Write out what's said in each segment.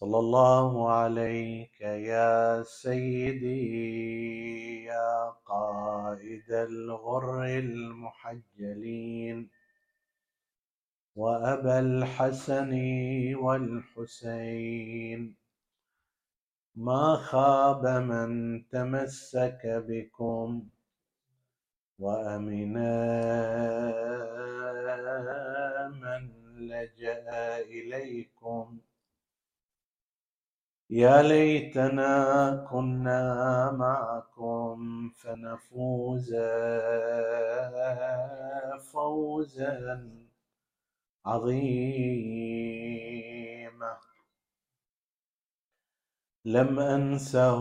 صلى الله عليك يا سيدي يا قائد الغر المحجلين وأبا الحسن والحسين. ما خاب من تمسك بكم وامنا من لجأ إليكم. يا ليتنا كنا معكم فنفوز فوزا عظيما. لم أنسه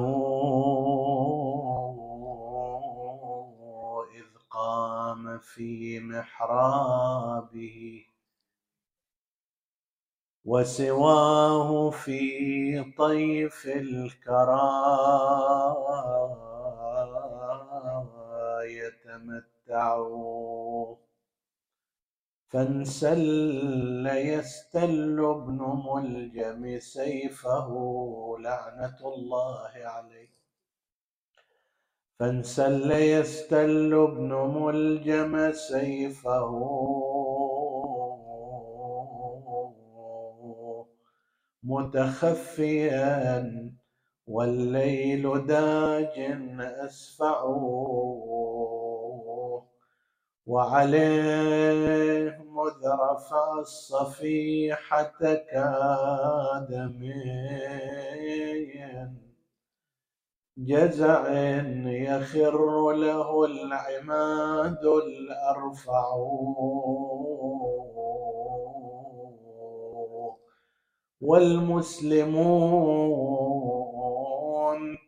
إذ قام في محرابه. وسواه في طيف الكرى يتمتع فانسل يستل ابن ملجم سيفه لعنة الله عليه. فانسل يستل ابن ملجم سيفه متخفيا والليل داج أسفع وعليه مذ رفع الصفيحة كادميا جزع يخر له العماد الأرفع. والمسلمون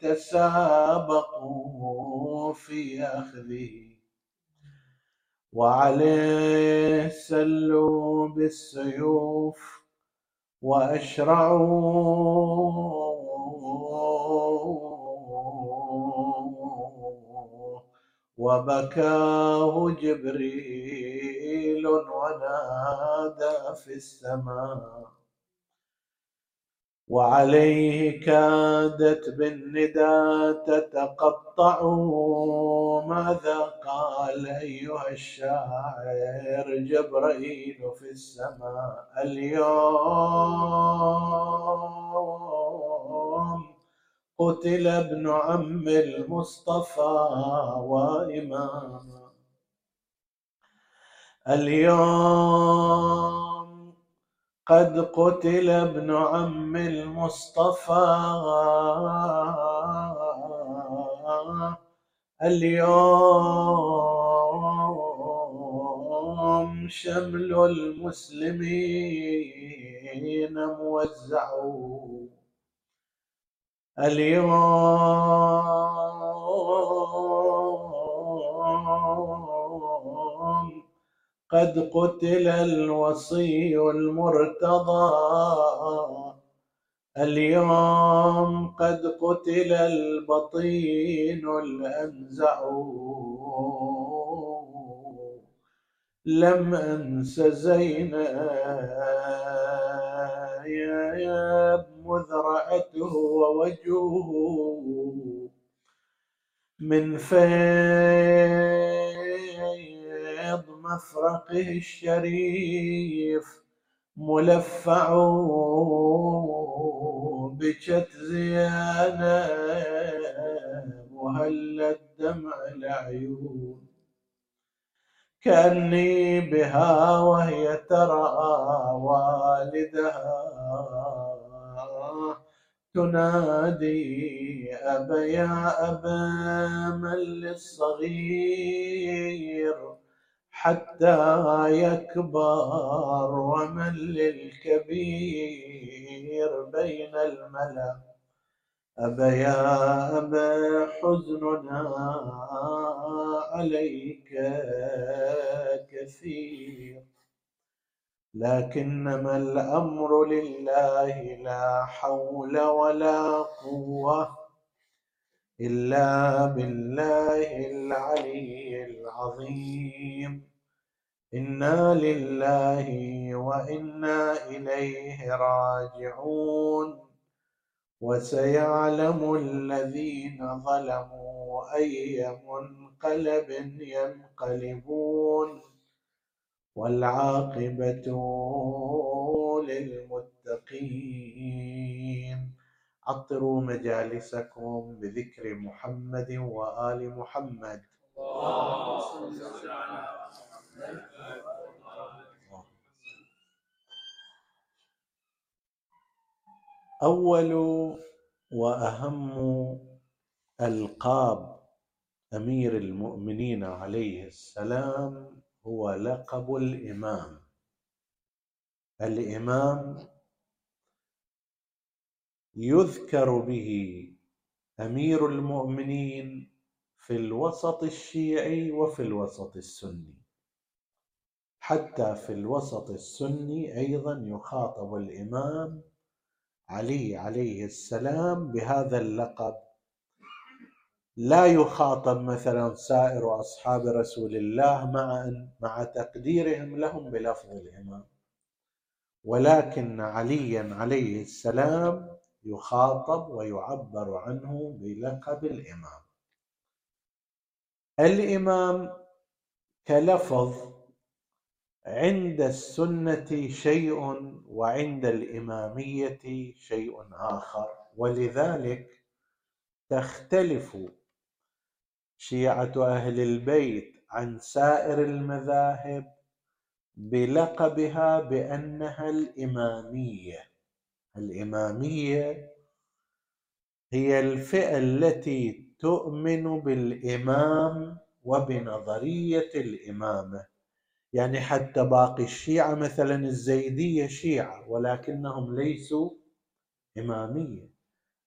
تسابقوا في أخذه وعليه سلوا بالسيوف وأشرعوا وبكاه جبريل ونادى في السماء. وعليه كادت بالندى تتقطع ماذا قال أيها الشاعر جبرائيل في السماء اليوم قتل ابن عم المصطفى وإماما اليوم قد قتل ابن عم المصطفى. اليوم شمل المسلمين موزع. اليوم قد قتل الوصي المرتضى. اليوم قد قتل البطين الأنزع لم أنس زينب مذ رأته ووجهه. من فيض مفرقه الشريف ملفع بكت زيانة وهل الدمع العيون. كأني بها وهي ترى والدها تنادي أبا يا أبا من للصغير. حتى يكبر ومن للكبير بين الملأ. أبا يا أبا حزننا عليك كثير. لكنما الأمر لله لا حول ولا قوة. إلا بالله العلي العظيم. إنا لله وإنا إليه راجعون. وسيعلم الذين ظلموا أي منقلب ينقلبون. والعاقبة للمتقين. عطروا مجالسكم بذكر محمد وآل محمد. أول وأهم ألقاب أمير المؤمنين عليه السلام هو لقب الإمام. الإمام يذكر به أمير المؤمنين في الوسط الشيعي وفي الوسط السني. حتى في الوسط السني أيضا يخاطب الإمام علي عليه السلام بهذا اللقب. لا يخاطب مثلا سائر أصحاب رسول الله مع مع تقديرهم لهم بلفظ الإمام. ولكن عليا عليه السلام يخاطب ويعبر عنه بلقب الإمام. الإمام كلفظ عند السنة شيء وعند الإمامية شيء آخر ولذلك تختلف شيعة أهل البيت عن سائر المذاهب بلقبها بأنها الإمامية. الإمامية هي الفئة التي تؤمن بالإمام وبنظرية الإمامة. يعني حتى باقي الشيعة مثلا الزيدية شيعة ولكنهم ليسوا إمامية.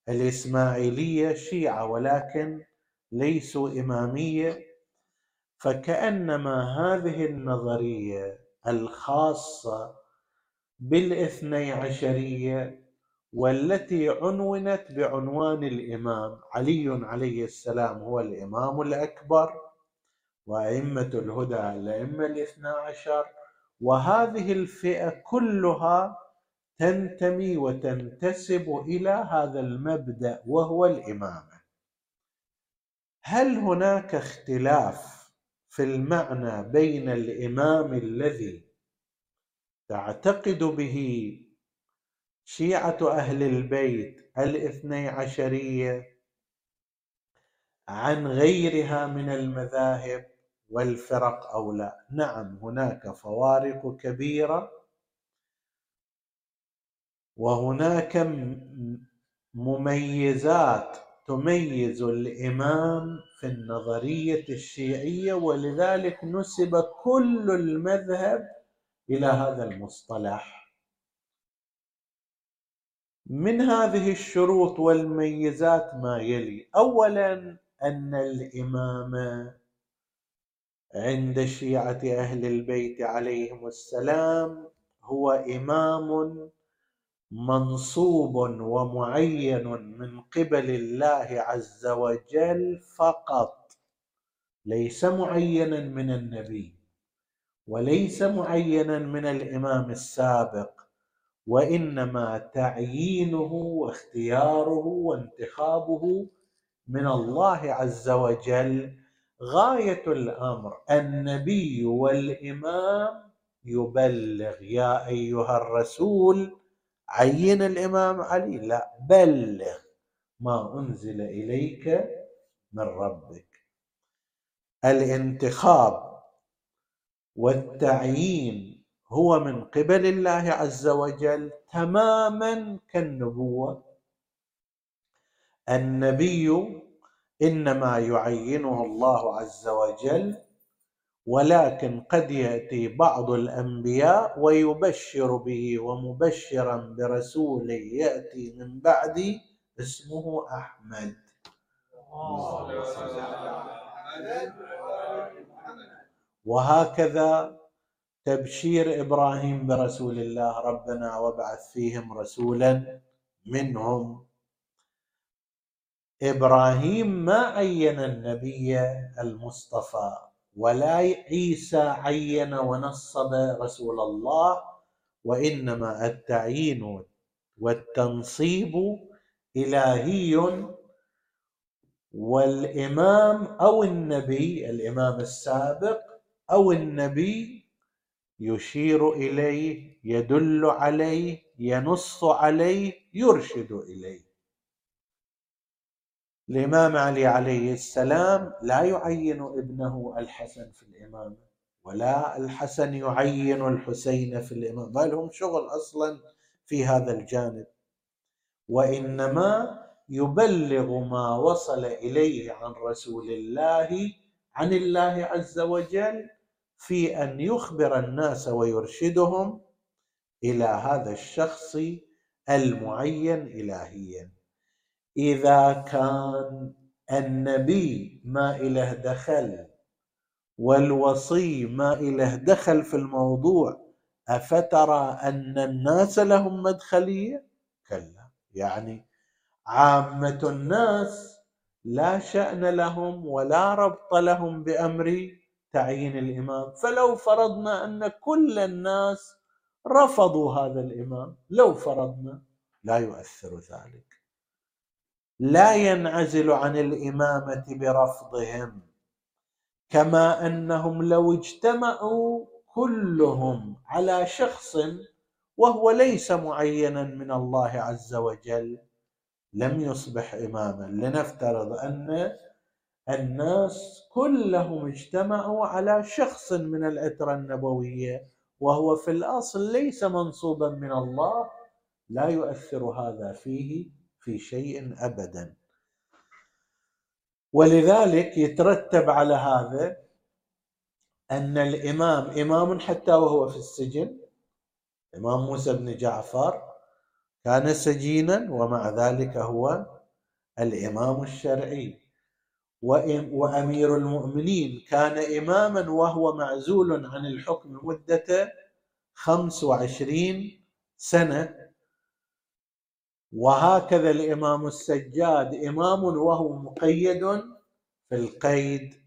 الإسماعيلية شيعة ولكن ليسوا إمامية. فكأنما هذه النظرية الخاصة بالإثني عشرية والتي عنونت بعنوان الإمام. علي عليه السلام هو الإمام الأكبر وأئمة الهدى الأئمة الاثنى عشر. وهذه الفئة كلها تنتمي وتنتسب إلى هذا المبدأ وهو الامامه هل هناك اختلاف في المعنى بين الإمام الذي تعتقد به شيعة أهل البيت الاثني عشرية عن غيرها من المذاهب والفرق أو لا. نعم هناك فوارق كبيرة وهناك مميزات تميز الإمام في النظرية الشيعية ولذلك نسب كل المذهب إلى هذا المصطلح. من هذه الشروط والميزات ما يلي. اولا أن الإمام عند شيعة أهل البيت عليهم السلام هو إمام منصوب ومعين من قبل الله عز وجل فقط. ليس معينا من النبي وليس معينا من الإمام السابق. وإنما تعيينه واختياره وانتخابه من الله عز وجل غاية الأمر. النبي والإمام يبلغ يا أيها الرسول عين الإمام علي. لا بلغ ما أنزل إليك من ربك. الانتخاب والتعيين هو من قبل الله عز وجل تماما كالنبوة. النبي إنما يعينه الله عز وجل ولكن قد يأتي بعض الأنبياء ويبشر به ومبشرا برسول يأتي من بعد اسمه أحمد. وهكذا تبشير إبراهيم برسول الله ربنا وابعث فيهم رسولا منهم. إبراهيم ما عين النبي المصطفى ولا عيسى عين ونصب رسول الله وإنما التعيين والتنصيب إلهي والإمام أو النبي الإمام السابق أو النبي يشير إليه يدل عليه ينص عليه يرشد إليه. الإمام علي عليه السلام لا يعين ابنه الحسن في الإمامة ولا الحسن يعين الحسين في الإمامة ما لهم شغل أصلا في هذا الجانب. وإنما يبلغ ما وصل إليه عن رسول الله عن الله عز وجل في أن يخبر الناس ويرشدهم إلى هذا الشخص المعين الهيا. إذا كان النبي ما إله دخل والوصي ما إله دخل في الموضوع أفترى أن الناس لهم مدخلية؟ كلا. يعني عامة الناس لا شأن لهم ولا ربط لهم بامر تعيين الإمام. فلو فرضنا أن كل الناس رفضوا هذا الإمام لو فرضنا لا يؤثر ذلك. لا ينعزل عن الإمامة برفضهم كما أنهم لو اجتمعوا كلهم على شخص وهو ليس معينا من الله عز وجل لم يصبح إماما. لنفترض أن الناس كلهم اجتمعوا على شخص من العتره النبوية وهو في الأصل ليس منصوبا من الله لا يؤثر هذا فيه في شيء ابدا. ولذلك يترتب على هذا أن الإمام إمام حتى وهو في السجن الامام موسى بن جعفر كان سجينا ومع ذلك هو الإمام الشرعي. وأمير المؤمنين. كان إماما وهو معزول عن الحكم مدة خمس وعشرين سنة. وهكذا الإمام السجاد إمام وهو مقيد في القيد.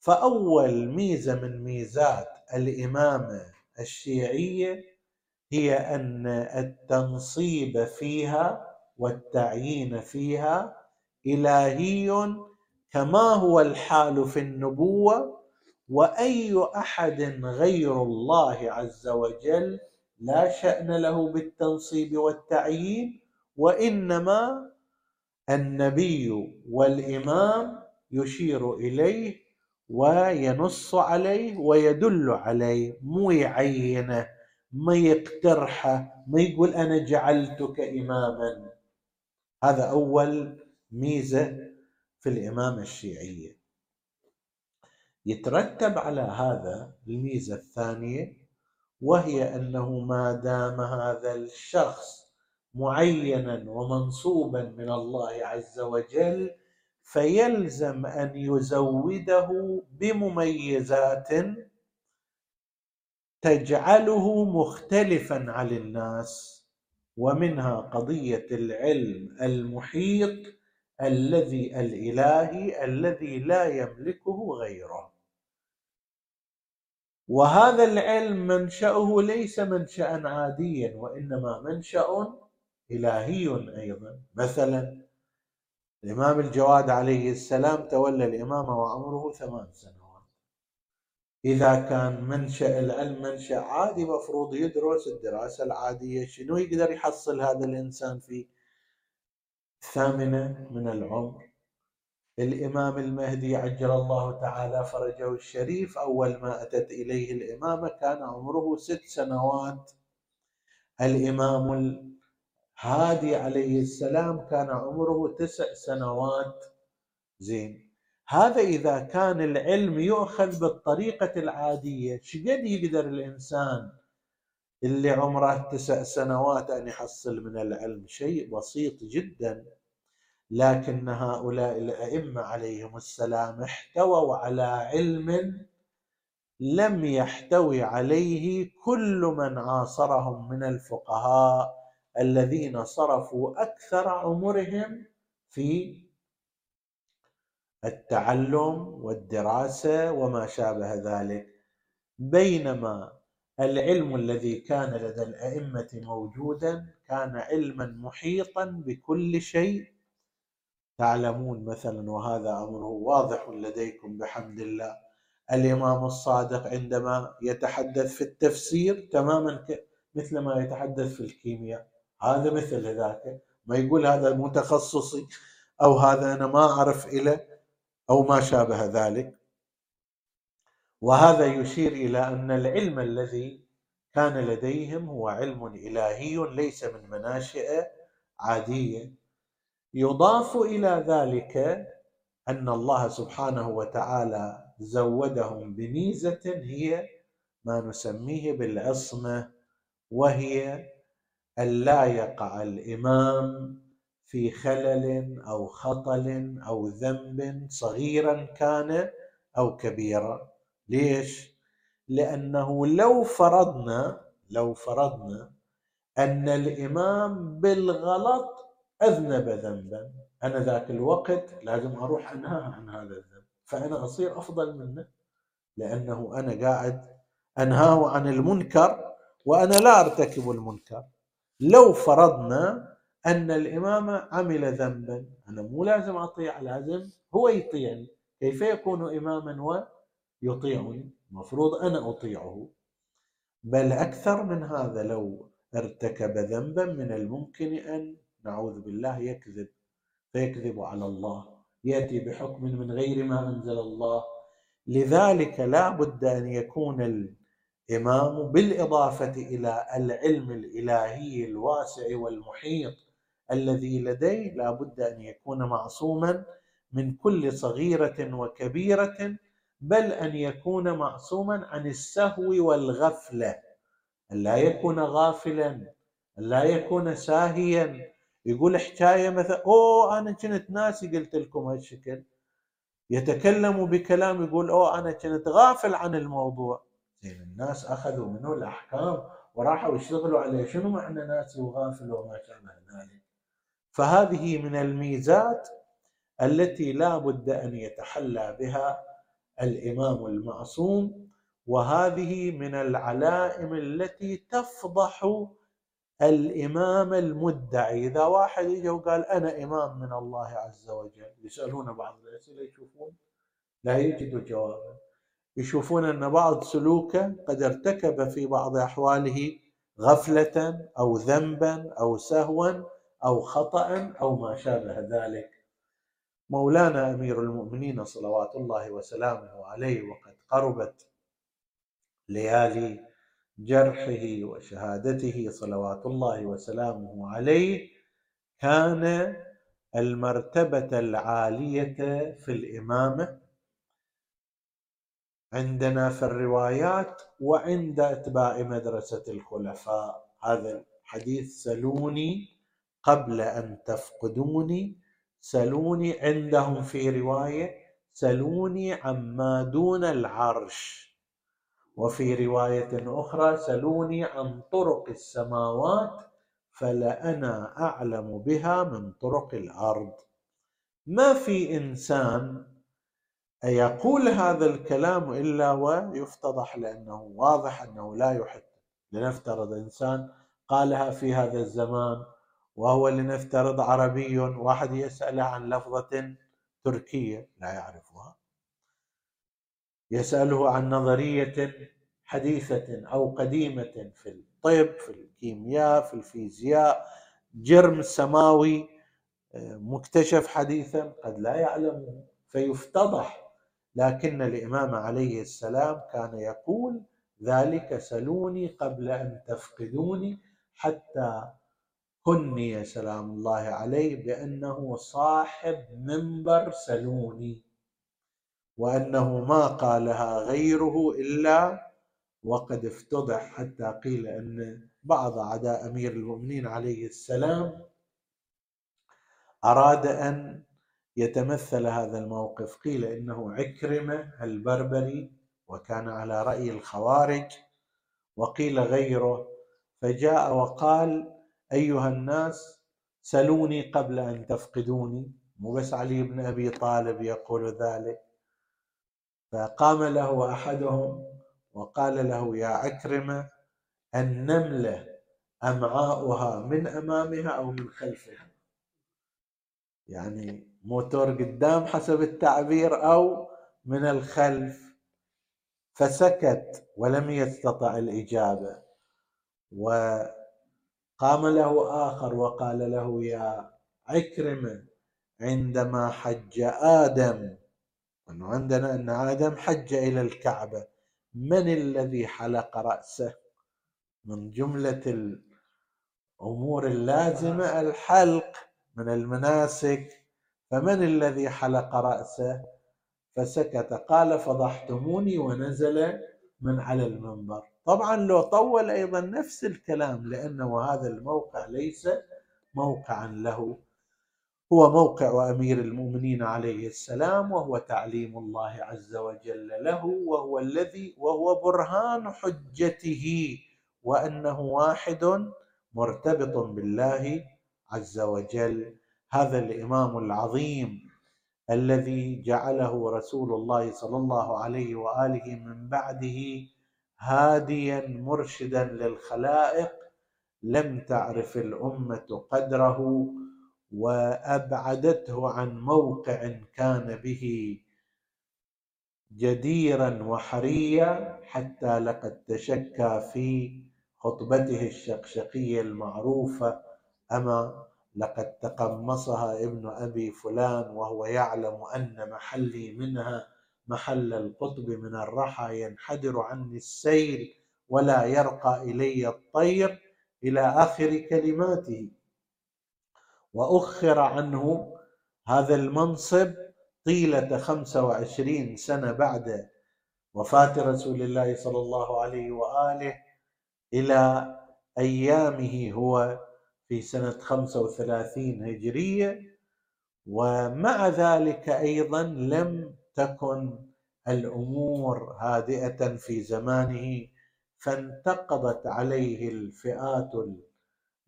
فأول ميزة من ميزات الإمامة الشيعية هي أن التنصيب فيها والتعيين فيها إلهي كما هو الحال في النبوة وأي أحد غير الله عز وجل لا شأن له بالتنصيب والتعيين وإنما النبي والإمام يشير إليه وينص عليه ويدل عليه مو يعينه ما يقترحه ما يقول أنا جعلتك إماما. هذا أول ميزة في الإمامة الشيعية. يترتب على هذا الميزة الثانية وهي أنه ما دام هذا الشخص معينا ومنصوبا من الله عز وجل فيلزم أن يزوده بمميزات تجعله مختلفا عن الناس ومنها قضية العلم المحيط الذي الإلهي الذي لا يملكه غيره. وهذا العلم منشأه ليس منشا عاديا وإنما منشا إلهي أيضا. مثلا الإمام الجواد عليه السلام تولى الإمامة وعمره ثمان سنوات. إذا كان منشأ العلم منشأ عادي مفروض يدرس الدراسة العادية. شنو يقدر يحصل هذا الإنسان في الثامنة من العمر. الإمام المهدي عجل الله تعالى فرجه الشريف أول ما أتت إليه الإمامة كان عمره ست سنوات. الإمام هادي عليه السلام كان عمره تسع سنوات. زين. هذا إذا كان العلم يؤخذ بالطريقة العادية شقد يقدر الإنسان اللي عمره تسع سنوات أن يحصل من العلم شيء بسيط جدا لكن هؤلاء الأئمة عليهم السلام احتووا على علم لم يحتوي عليه كل من عاصرهم من الفقهاء الذين صرفوا أكثر عمرهم في التعلم والدراسة وما شابه ذلك. بينما العلم الذي كان لدى الأئمة موجودا كان علما محيطا بكل شيء. تعلمون مثلا وهذا امره واضح لديكم بحمد الله. الإمام الصادق عندما يتحدث في التفسير تماما مثل ما يتحدث في الكيمياء. هذا مثل ذاك. ما يقول هذا متخصصي أو هذا أنا ما أعرف إلى أو ما شابه ذلك. وهذا يشير إلى أن العلم الذي كان لديهم هو علم إلهي ليس من مناشئ عادية. يضاف إلى ذلك أن الله سبحانه وتعالى زودهم بميزه هي ما نسميه بالعصمة وهي ألا يقع الإمام في خلل أو خطل أو ذنب صغيرا كان أو كبيرا. ليش؟ لأنه لو فرضنا لو فرضنا أن الإمام بالغلط أذنب ذنبا. أنا ذاك الوقت لازم أروح أنهاه عن هذا الذنب. فأنا أصير أفضل منه لأنه أنا قاعد أنهاه عن المنكر وأنا لا أرتكب المنكر. لو فرضنا أن الإمام عمل ذنبا أنا مو لازم أطيع لازم هو يطيعني. كيف يكون إماما ويطيعني المفروض أنا أطيعه. بل أكثر من هذا لو ارتكب ذنبا من الممكن أن نعوذ بالله يكذب فيكذب على الله يأتي بحكم من غير ما أنزل الله. لذلك لا بد أن يكون الإمام بالإضافة إلى العلم الإلهي الواسع والمحيط الذي لديه لا بد أن يكون معصوما من كل صغيرة وكبيرة بل أن يكون معصوما عن السهو والغفلة لا يكون غافلا لا يكون ساهيا. يقول حكاية مثلا أوه أنا كنت ناسي قلت لكم هالشكل. يتكلم بكلام يقول أوه أنا كنت غافل عن الموضوع. زين الناس أخذوا منه الأحكام وراحوا يشتغلوا عليه. شنو معنى ناسي وغافل وما شابه ذلك؟ فهذه من الميزات التي لا بد أن يتحلى بها الإمام المعصوم وهذه من العلائم التي تفضح الإمام المدعي. إذا واحد اجى وقال أنا إمام من الله عز وجل يسألون بعض الاسئله يشوفون؟ لا يجدوا جوابا. يشوفون أن بعض سلوكه قد ارتكب في بعض أحواله غفلة أو ذنبا أو سهوا أو خطا أو ما شابه ذلك. مولانا أمير المؤمنين صلوات الله وسلامه عليه وقد قربت ليالي جرحه وشهادته صلوات الله وسلامه عليه كان المرتبة العالية في الإمامة. عندنا في الروايات وعند أتباع مدرسة الخلفاء هذا الحديث سلوني قبل أن تفقدوني. سلوني عندهم في رواية سلوني عما دون العرش. وفي رواية أخرى سلوني عن طرق السماوات فلأنا أعلم بها من طرق الأرض. ما في إنسان يقول هذا الكلام إلا ويفتضح لأنه واضح أنه لا يحب. لنفترض إنسان قالها في هذا الزمان وهو لنفترض عربي واحد يساله عن لفظة تركية لا يعرفها. يسأله عن نظرية حديثة أو قديمة في الطب في الكيمياء في الفيزياء. جرم سماوي آه، مكتشف حديثا قد لا يعلمه فيفتضح لكن الإمام عليه السلام كان يقول ذلك سلوني قبل أن تفقدوني حتى كني سلام الله عليه بأنه صاحب منبر سلوني وأنه ما قالها غيره إلا وقد افتضح حتى قيل أن بعض أعداء أمير المؤمنين عليه السلام أراد أن يتمثل هذا الموقف. قيل إنه عكرمة البربري وكان على رأي الخوارج وقيل غيره فجاء وقال أيها الناس سلوني قبل أن تفقدوني. مو بس علي بن أبي طالب يقول ذلك. فقام له أحدهم وقال له يا عكرمة النملة أمعاؤها من أمامها أو من خلفها. يعني موتور قدام حسب التعبير أو من الخلف. فسكت ولم يستطع الإجابة. وقام له آخر وقال له يا عكرمة عندما حج آدم أنه عندنا أن آدم حج إلى الكعبة. من الذي حلق رأسه؟ من جملة الأمور اللازمة الحلق من المناسك. فمن الذي حلق رأسه؟ فسكت. قال فضحتموني ونزل من على المنبر. طبعا لو طول أيضا نفس الكلام لأنه هذا الموقع ليس موقعا له. هو موقع أمير المؤمنين عليه السلام وهو تعليم الله عز وجل له وهو الذي وهو برهان حجته وأنه واحد مرتبط بالله عز وجل. هذا الإمام العظيم الذي جعله رسول الله صلى الله عليه وآله من بعده هاديا مرشدا للخلائق لم تعرف الأمة قدره وأبعدته عن موقع كان به جديرا وحريا حتى لقد تشكى في خطبته الشقشقية المعروفة اما لقد تقمصها ابن أبي فلان وهو يعلم أن محلي منها محل القطب من الرحى ينحدر عني السيل ولا يرقى إلي الطير إلى آخر كلماته. وأخر عنه هذا المنصب طيلة خمسة وعشرين سنة بعد وفاة رسول الله صلى الله عليه وآله إلى أيامه هو في سنة خمسة وثلاثين هجرية ومع ذلك أيضا لم تكن الأمور هادئة في زمانه فانتقضت عليه الفئات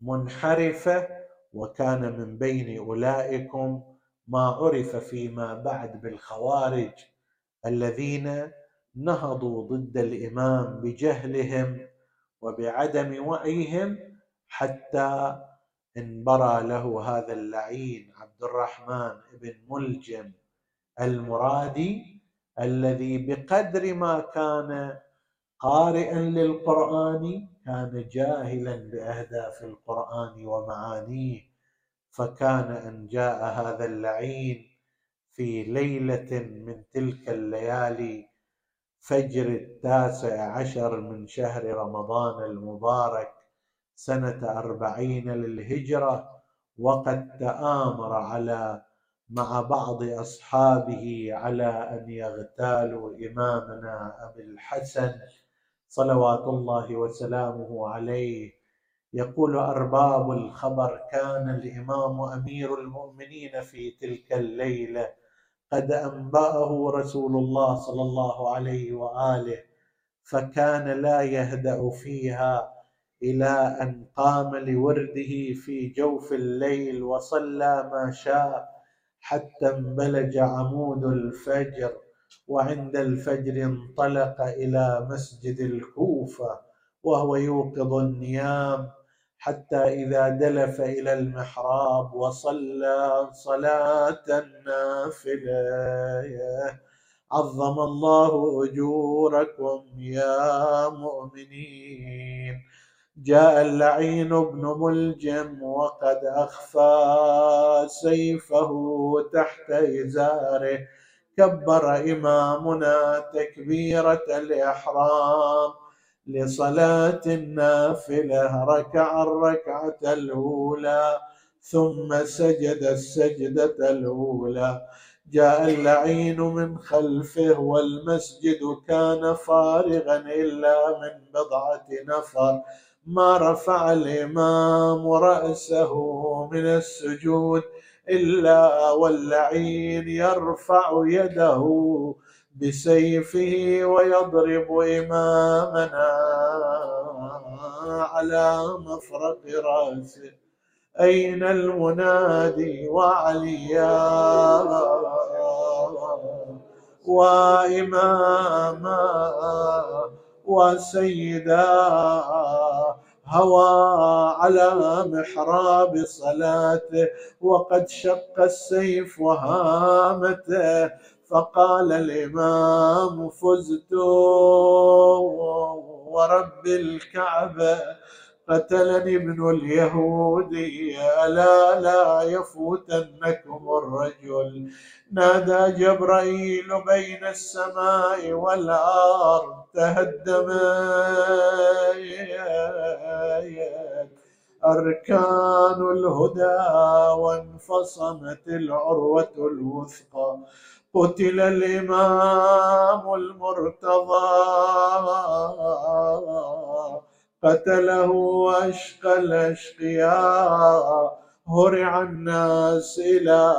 المنحرفة وكان من بين أولئكم ما عرف فيما بعد بالخوارج الذين نهضوا ضد الإمام بجهلهم وبعدم وعيهم حتى انبرى له هذا اللعين عبد الرحمن بن ملجم المرادي الذي بقدر ما كان قارئا للقرآن كان جاهلا بأهداف القرآن ومعانيه فكان إن جاء هذا اللعين في ليلة من تلك الليالي فجر التاسع عشر من شهر رمضان المبارك سنة أربعين للهجرة وقد تآمر على مع بعض أصحابه على أن يغتالوا إمامنا أبي الحسن صلوات الله وسلامه عليه. يقول أرباب الخبر كان الإمام أمير المؤمنين في تلك الليلة قد أنبأه رسول الله صلى الله عليه وآله فكان لا يهدأ فيها إلى أن قام لورده في جوف الليل وصلى ما شاء حتى انبلج عمود الفجر. وعند الفجر انطلق إلى مسجد الكوفة وهو يوقظ النيام حتى إذا دلف إلى المحراب وصلى صلاة نافلة. عظم الله أجوركم يا مؤمنين. جاء اللعين بن ملجم وقد أخفى سيفه تحت إزاره. كبر إمامنا تكبيرة الإحرام لصلاة النافلة ركع الركعة الأولى ثم سجد السجدة الأولى. جاء اللعين من خلفه والمسجد كان فارغا إلا من بضعة نفر. ما رفع الإمام رأسه من السجود إلا واللعين يرفع يده بسيفه ويضرب إمامنا على مفرق رأسه. أين المنادي وعليا وإماما وسيدا؟ هوى على محراب صلاته وقد شق السيف وهامته فقال الإمام فزت ورب الكعبة قتلني ابن اليهودي ألا لا يفوتنكم الرجل. نادى جبرائيل بين السماء والأرض تهدم أركان الهدى وانفصمت العروة الوثقى. قتل الإمام المرتضى. قتله أشقى الأشقياء. هرع الناس إلى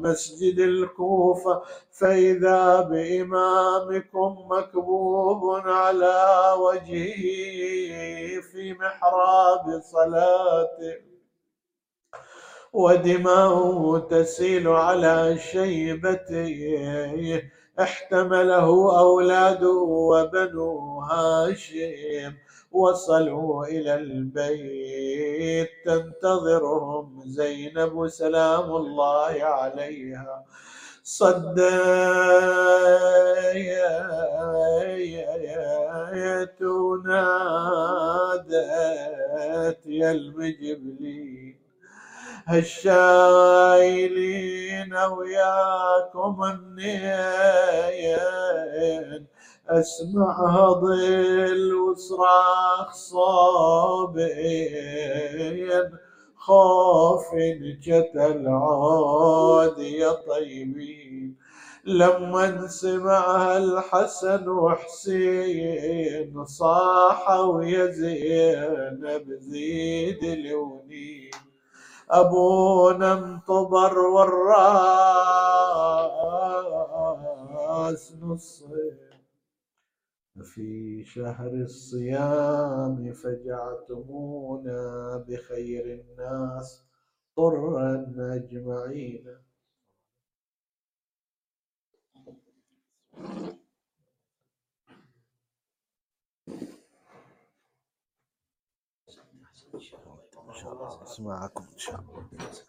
مسجد الكوفة فإذا بإمامكم مكبوب على وجهه في محراب صلاته. ودماؤه تسيل على شيبته احتمله أولاده وبنو هاشم. وصلوا إلى البيت. تنتظرهم زينب سلام الله عليها. صديت ونادت يا المجبلين. هالشايلين وياكم النين اسمعها ظل وصراخ صابين خوف نجت العود يا طيبين. لما سمعها الحسن وحسين صاحوا يا زينب زيد الونين أبونا انطبر والراس نصين في شهر الصيام فجعتمونا بخير الناس طرا أجمعين. إن شاء الله اسمعكم إن شاء الله.